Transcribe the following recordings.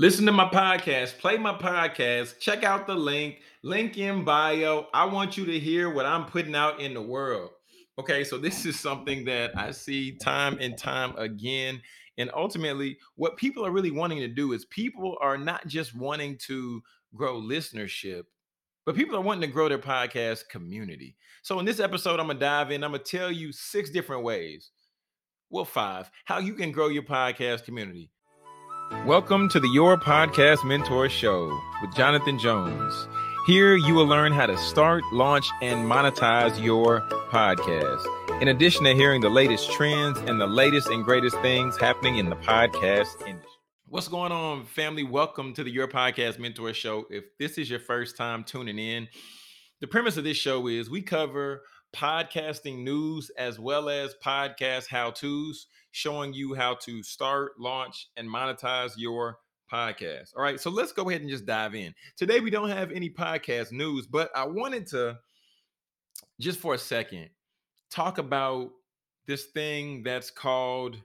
Listen to my podcast, play my podcast, check out the link, link in bio. I want you to hear what I'm putting out in the world. Okay, so this is something that I see time and time again. And ultimately, what people are really wanting to do is people are not just wanting to grow listenership, but people are wanting to grow their podcast community. So in this episode, I'm gonna dive in. I'm gonna tell you six different ways, well, five, how you can grow your podcast community. Welcome to the Your Podcast Mentor Show with Jonathan Jones. Here you will learn how to start, launch, and monetize your podcast. In addition to hearing the latest trends and the latest and greatest things happening in the podcast industry. What's going on, family? Welcome to the Your Podcast Mentor Show. If this is your first time tuning in, the premise of this show is we cover podcasting news as well as podcast how to's, showing you how to start, launch, and monetize your podcast. All right, so let's go ahead and just dive in. Today, we don't have any podcast news, but I wanted to just for a second talk about this thing that's called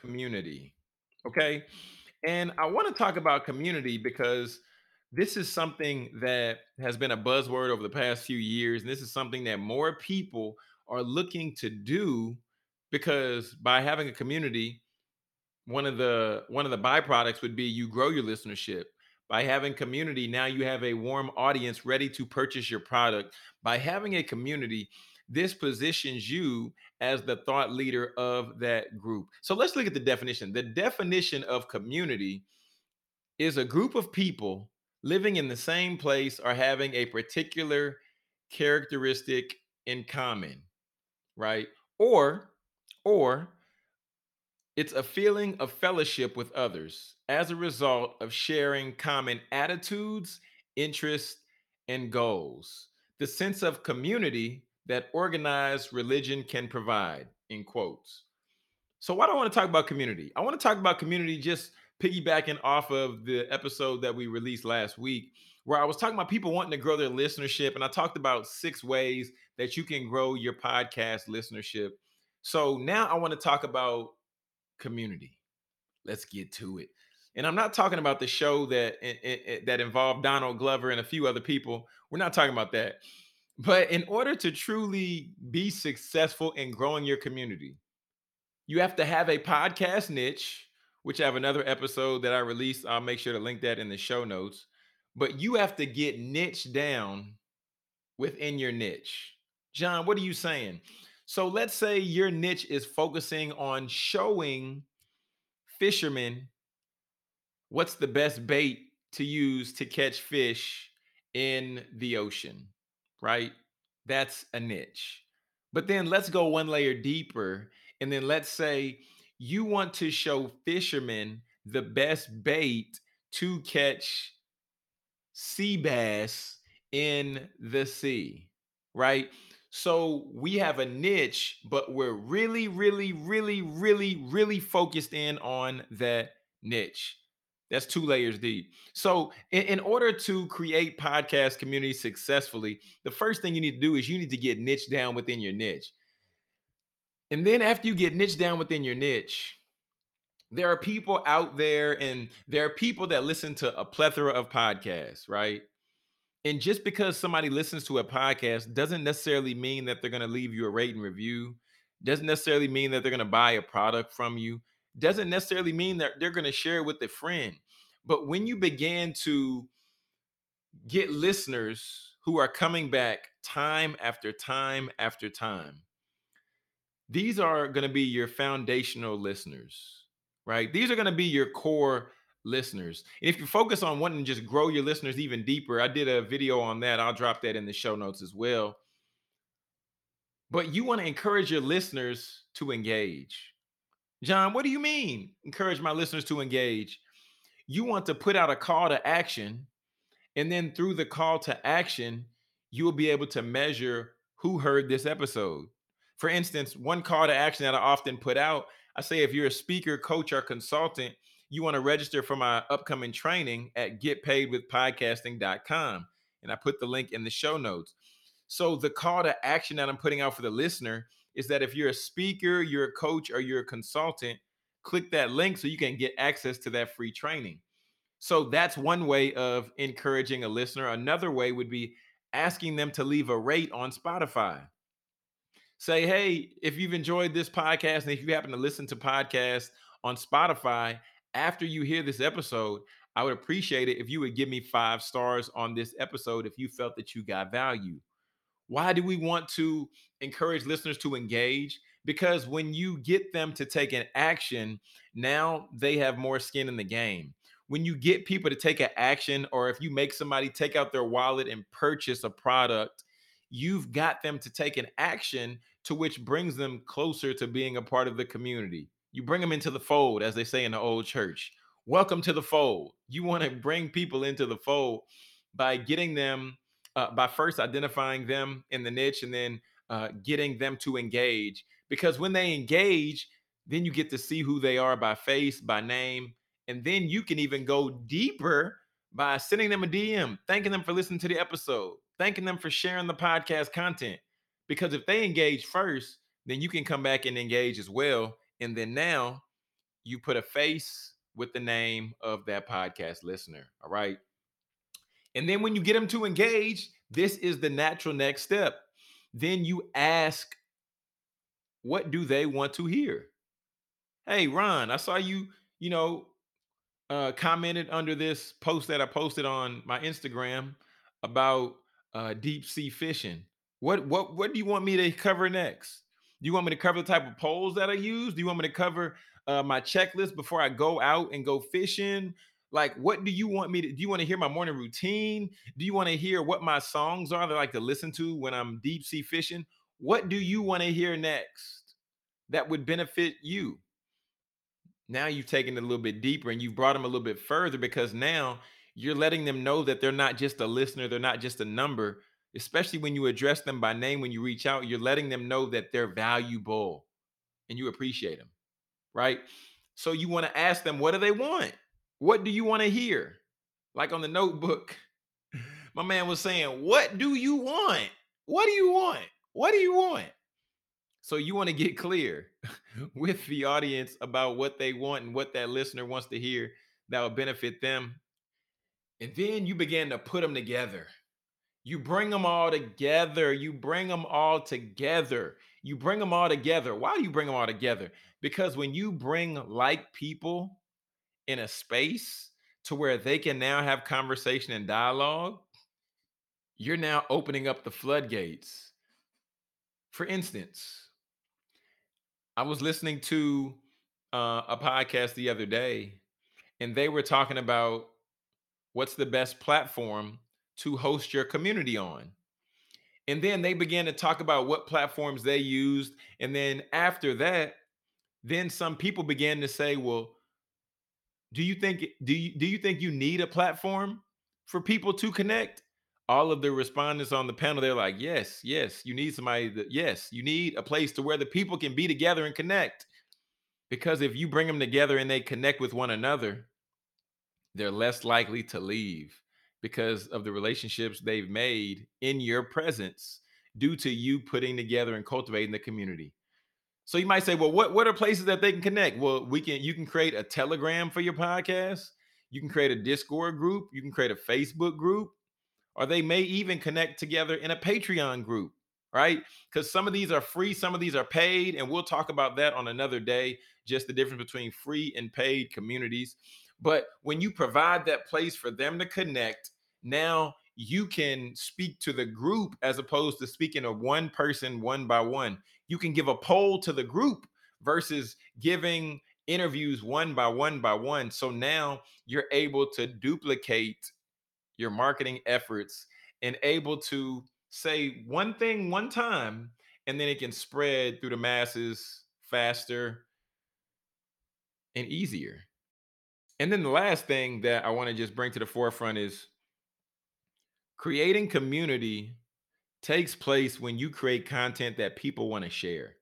community. Okay. And I want to talk about community because this is something that has been a buzzword over the past few years. And this is something that more people are looking to do because by having a community, one of the one of the byproducts would be you grow your listenership. By having community, now you have a warm audience ready to purchase your product. By having a community, this positions you as the thought leader of that group. So let's look at the definition. The definition of community is a group of people living in the same place or having a particular characteristic in common, right? Or or it's a feeling of fellowship with others as a result of sharing common attitudes, interests, and goals. The sense of community that organized religion can provide, in quotes. So, why do I want to talk about community? I want to talk about community just piggybacking off of the episode that we released last week, where I was talking about people wanting to grow their listenership. And I talked about six ways that you can grow your podcast listenership. So now I want to talk about community. Let's get to it. And I'm not talking about the show that it, it, that involved Donald Glover and a few other people. We're not talking about that. But in order to truly be successful in growing your community, you have to have a podcast niche which I have another episode that I released. I'll make sure to link that in the show notes. But you have to get niche down within your niche. John, what are you saying? So let's say your niche is focusing on showing fishermen what's the best bait to use to catch fish in the ocean, right? That's a niche. But then let's go one layer deeper. And then let's say you want to show fishermen the best bait to catch sea bass in the sea, right? So we have a niche, but we're really, really, really, really, really focused in on that niche. That's two layers deep. So, in, in, order to create podcast community successfully, the first thing you need to do is you need to get niche down within your niche. And then after you get niche down within your niche, there are people out there and there are people that listen to a plethora of podcasts, right? And just because somebody listens to a podcast doesn't necessarily mean that they're going to leave you a rate and review, doesn't necessarily mean that they're going to buy a product from you, doesn't necessarily mean that they're going to share it with a friend. But when you begin to get listeners who are coming back time after time after time, these are going to be your foundational listeners, right? These are going to be your core listeners. And if you focus on wanting to just grow your listeners even deeper, I did a video on that. I'll drop that in the show notes as well. But you want to encourage your listeners to engage. John, what do you mean? Encourage my listeners to engage. You want to put out a call to action, and then through the call to action, you will be able to measure who heard this episode. For instance, one call to action that I often put out, I say if you're a speaker, coach, or consultant, you want to register for my upcoming training at getpaidwithpodcasting.com. And I put the link in the show notes. So the call to action that I'm putting out for the listener is that if you're a speaker, you're a coach, or you're a consultant, click that link so you can get access to that free training. So that's one way of encouraging a listener. Another way would be asking them to leave a rate on Spotify. Say, hey, if you've enjoyed this podcast and if you happen to listen to podcasts on Spotify after you hear this episode, I would appreciate it if you would give me five stars on this episode if you felt that you got value. Why do we want to encourage listeners to engage? Because when you get them to take an action, now they have more skin in the game. When you get people to take an action, or if you make somebody take out their wallet and purchase a product, you've got them to take an action to which brings them closer to being a part of the community. You bring them into the fold, as they say in the old church. Welcome to the fold. You want to bring people into the fold by getting them, uh, by first identifying them in the niche and then uh, getting them to engage. Because when they engage, then you get to see who they are by face, by name. And then you can even go deeper by sending them a DM, thanking them for listening to the episode, thanking them for sharing the podcast content. Because if they engage first, then you can come back and engage as well. And then now you put a face with the name of that podcast listener. All right. And then when you get them to engage, this is the natural next step. Then you ask, what do they want to hear? Hey, Ron, I saw you, you know, uh, commented under this post that I posted on my Instagram about uh, deep sea fishing. What what what do you want me to cover next? Do you want me to cover the type of poles that I use? Do you want me to cover uh, my checklist before I go out and go fishing? Like, what do you want me to? Do you want to hear my morning routine? Do you want to hear what my songs are that I like to listen to when I'm deep sea fishing? What do you want to hear next that would benefit you? Now you've taken it a little bit deeper and you've brought them a little bit further because now you're letting them know that they're not just a listener, they're not just a number. Especially when you address them by name, when you reach out, you're letting them know that they're valuable and you appreciate them, right? So you want to ask them, what do they want? What do you want to hear? Like on the notebook, my man was saying, What do you want? What do you want? What do you want? So you want to get clear with the audience about what they want and what that listener wants to hear that will benefit them. And then you begin to put them together. You bring them all together. You bring them all together. You bring them all together. Why do you bring them all together? Because when you bring like people in a space to where they can now have conversation and dialogue, you're now opening up the floodgates. For instance, I was listening to uh, a podcast the other day, and they were talking about what's the best platform to host your community on. And then they began to talk about what platforms they used. And then after that, then some people began to say, well, do you think do you do you think you need a platform for people to connect? All of the respondents on the panel, they're like, yes, yes, you need somebody that, yes, you need a place to where the people can be together and connect. Because if you bring them together and they connect with one another, they're less likely to leave because of the relationships they've made in your presence due to you putting together and cultivating the community. So you might say, well, what, what are places that they can connect? Well, we can you can create a telegram for your podcast, you can create a Discord group, you can create a Facebook group, or they may even connect together in a Patreon group, right? Because some of these are free, some of these are paid, and we'll talk about that on another day, just the difference between free and paid communities. But when you provide that place for them to connect, now you can speak to the group as opposed to speaking to one person one by one. You can give a poll to the group versus giving interviews one by one by one. So now you're able to duplicate your marketing efforts and able to say one thing one time and then it can spread through the masses faster and easier. And then the last thing that I want to just bring to the forefront is creating community takes place when you create content that people want to share.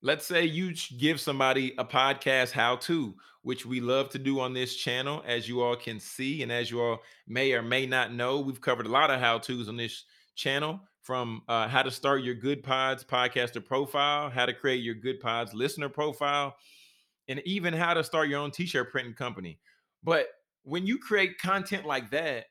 Let's say you give somebody a podcast how to, which we love to do on this channel, as you all can see, and as you all may or may not know, we've covered a lot of how to's on this channel from uh, how to start your Good Pods podcaster profile, how to create your Good Pods listener profile, and even how to start your own t shirt printing company. But when you create content like that,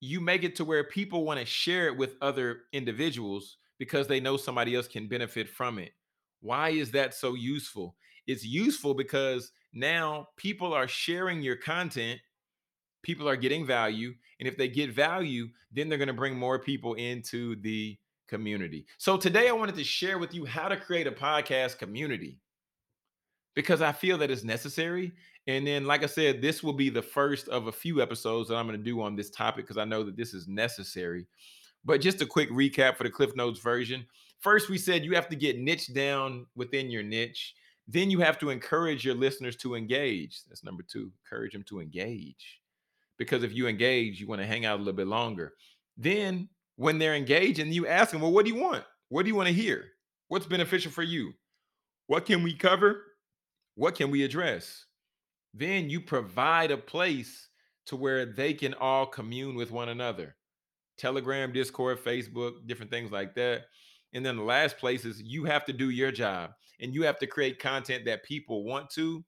you make it to where people want to share it with other individuals because they know somebody else can benefit from it. Why is that so useful? It's useful because now people are sharing your content, people are getting value, and if they get value, then they're going to bring more people into the community. So today I wanted to share with you how to create a podcast community because I feel that it's necessary. And then, like I said, this will be the first of a few episodes that I'm going to do on this topic because I know that this is necessary. But just a quick recap for the Cliff Notes version. First, we said you have to get niche down within your niche. Then you have to encourage your listeners to engage. That's number two, encourage them to engage. Because if you engage, you want to hang out a little bit longer. Then, when they're engaged and you ask them, well, what do you want? What do you want to hear? What's beneficial for you? What can we cover? What can we address? Then you provide a place to where they can all commune with one another. Telegram, Discord, Facebook, different things like that. And then the last place is you have to do your job and you have to create content that people want to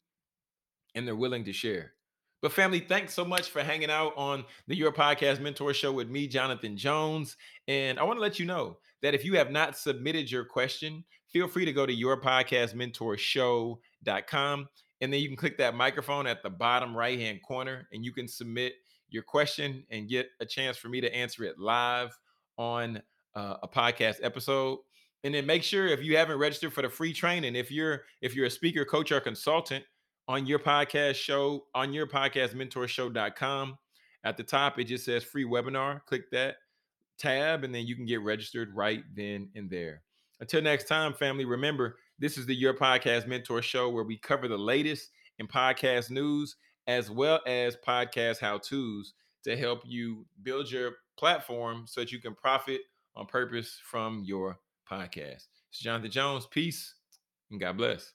and they're willing to share. But family, thanks so much for hanging out on the Your Podcast Mentor Show with me, Jonathan Jones. And I want to let you know that if you have not submitted your question, feel free to go to yourpodcastmentorshow.com and then you can click that microphone at the bottom right hand corner and you can submit your question and get a chance for me to answer it live on uh, a podcast episode. And then make sure if you haven't registered for the free training if you're if you're a speaker coach or consultant on your podcast show on your podcast mentorshow.com at the top it just says free webinar click that tab and then you can get registered right then and there until next time family remember this is the your podcast mentor show where we cover the latest in podcast news as well as podcast how to's to help you build your platform so that you can profit on purpose from your podcast. It's Jonathan Jones. Peace and God bless.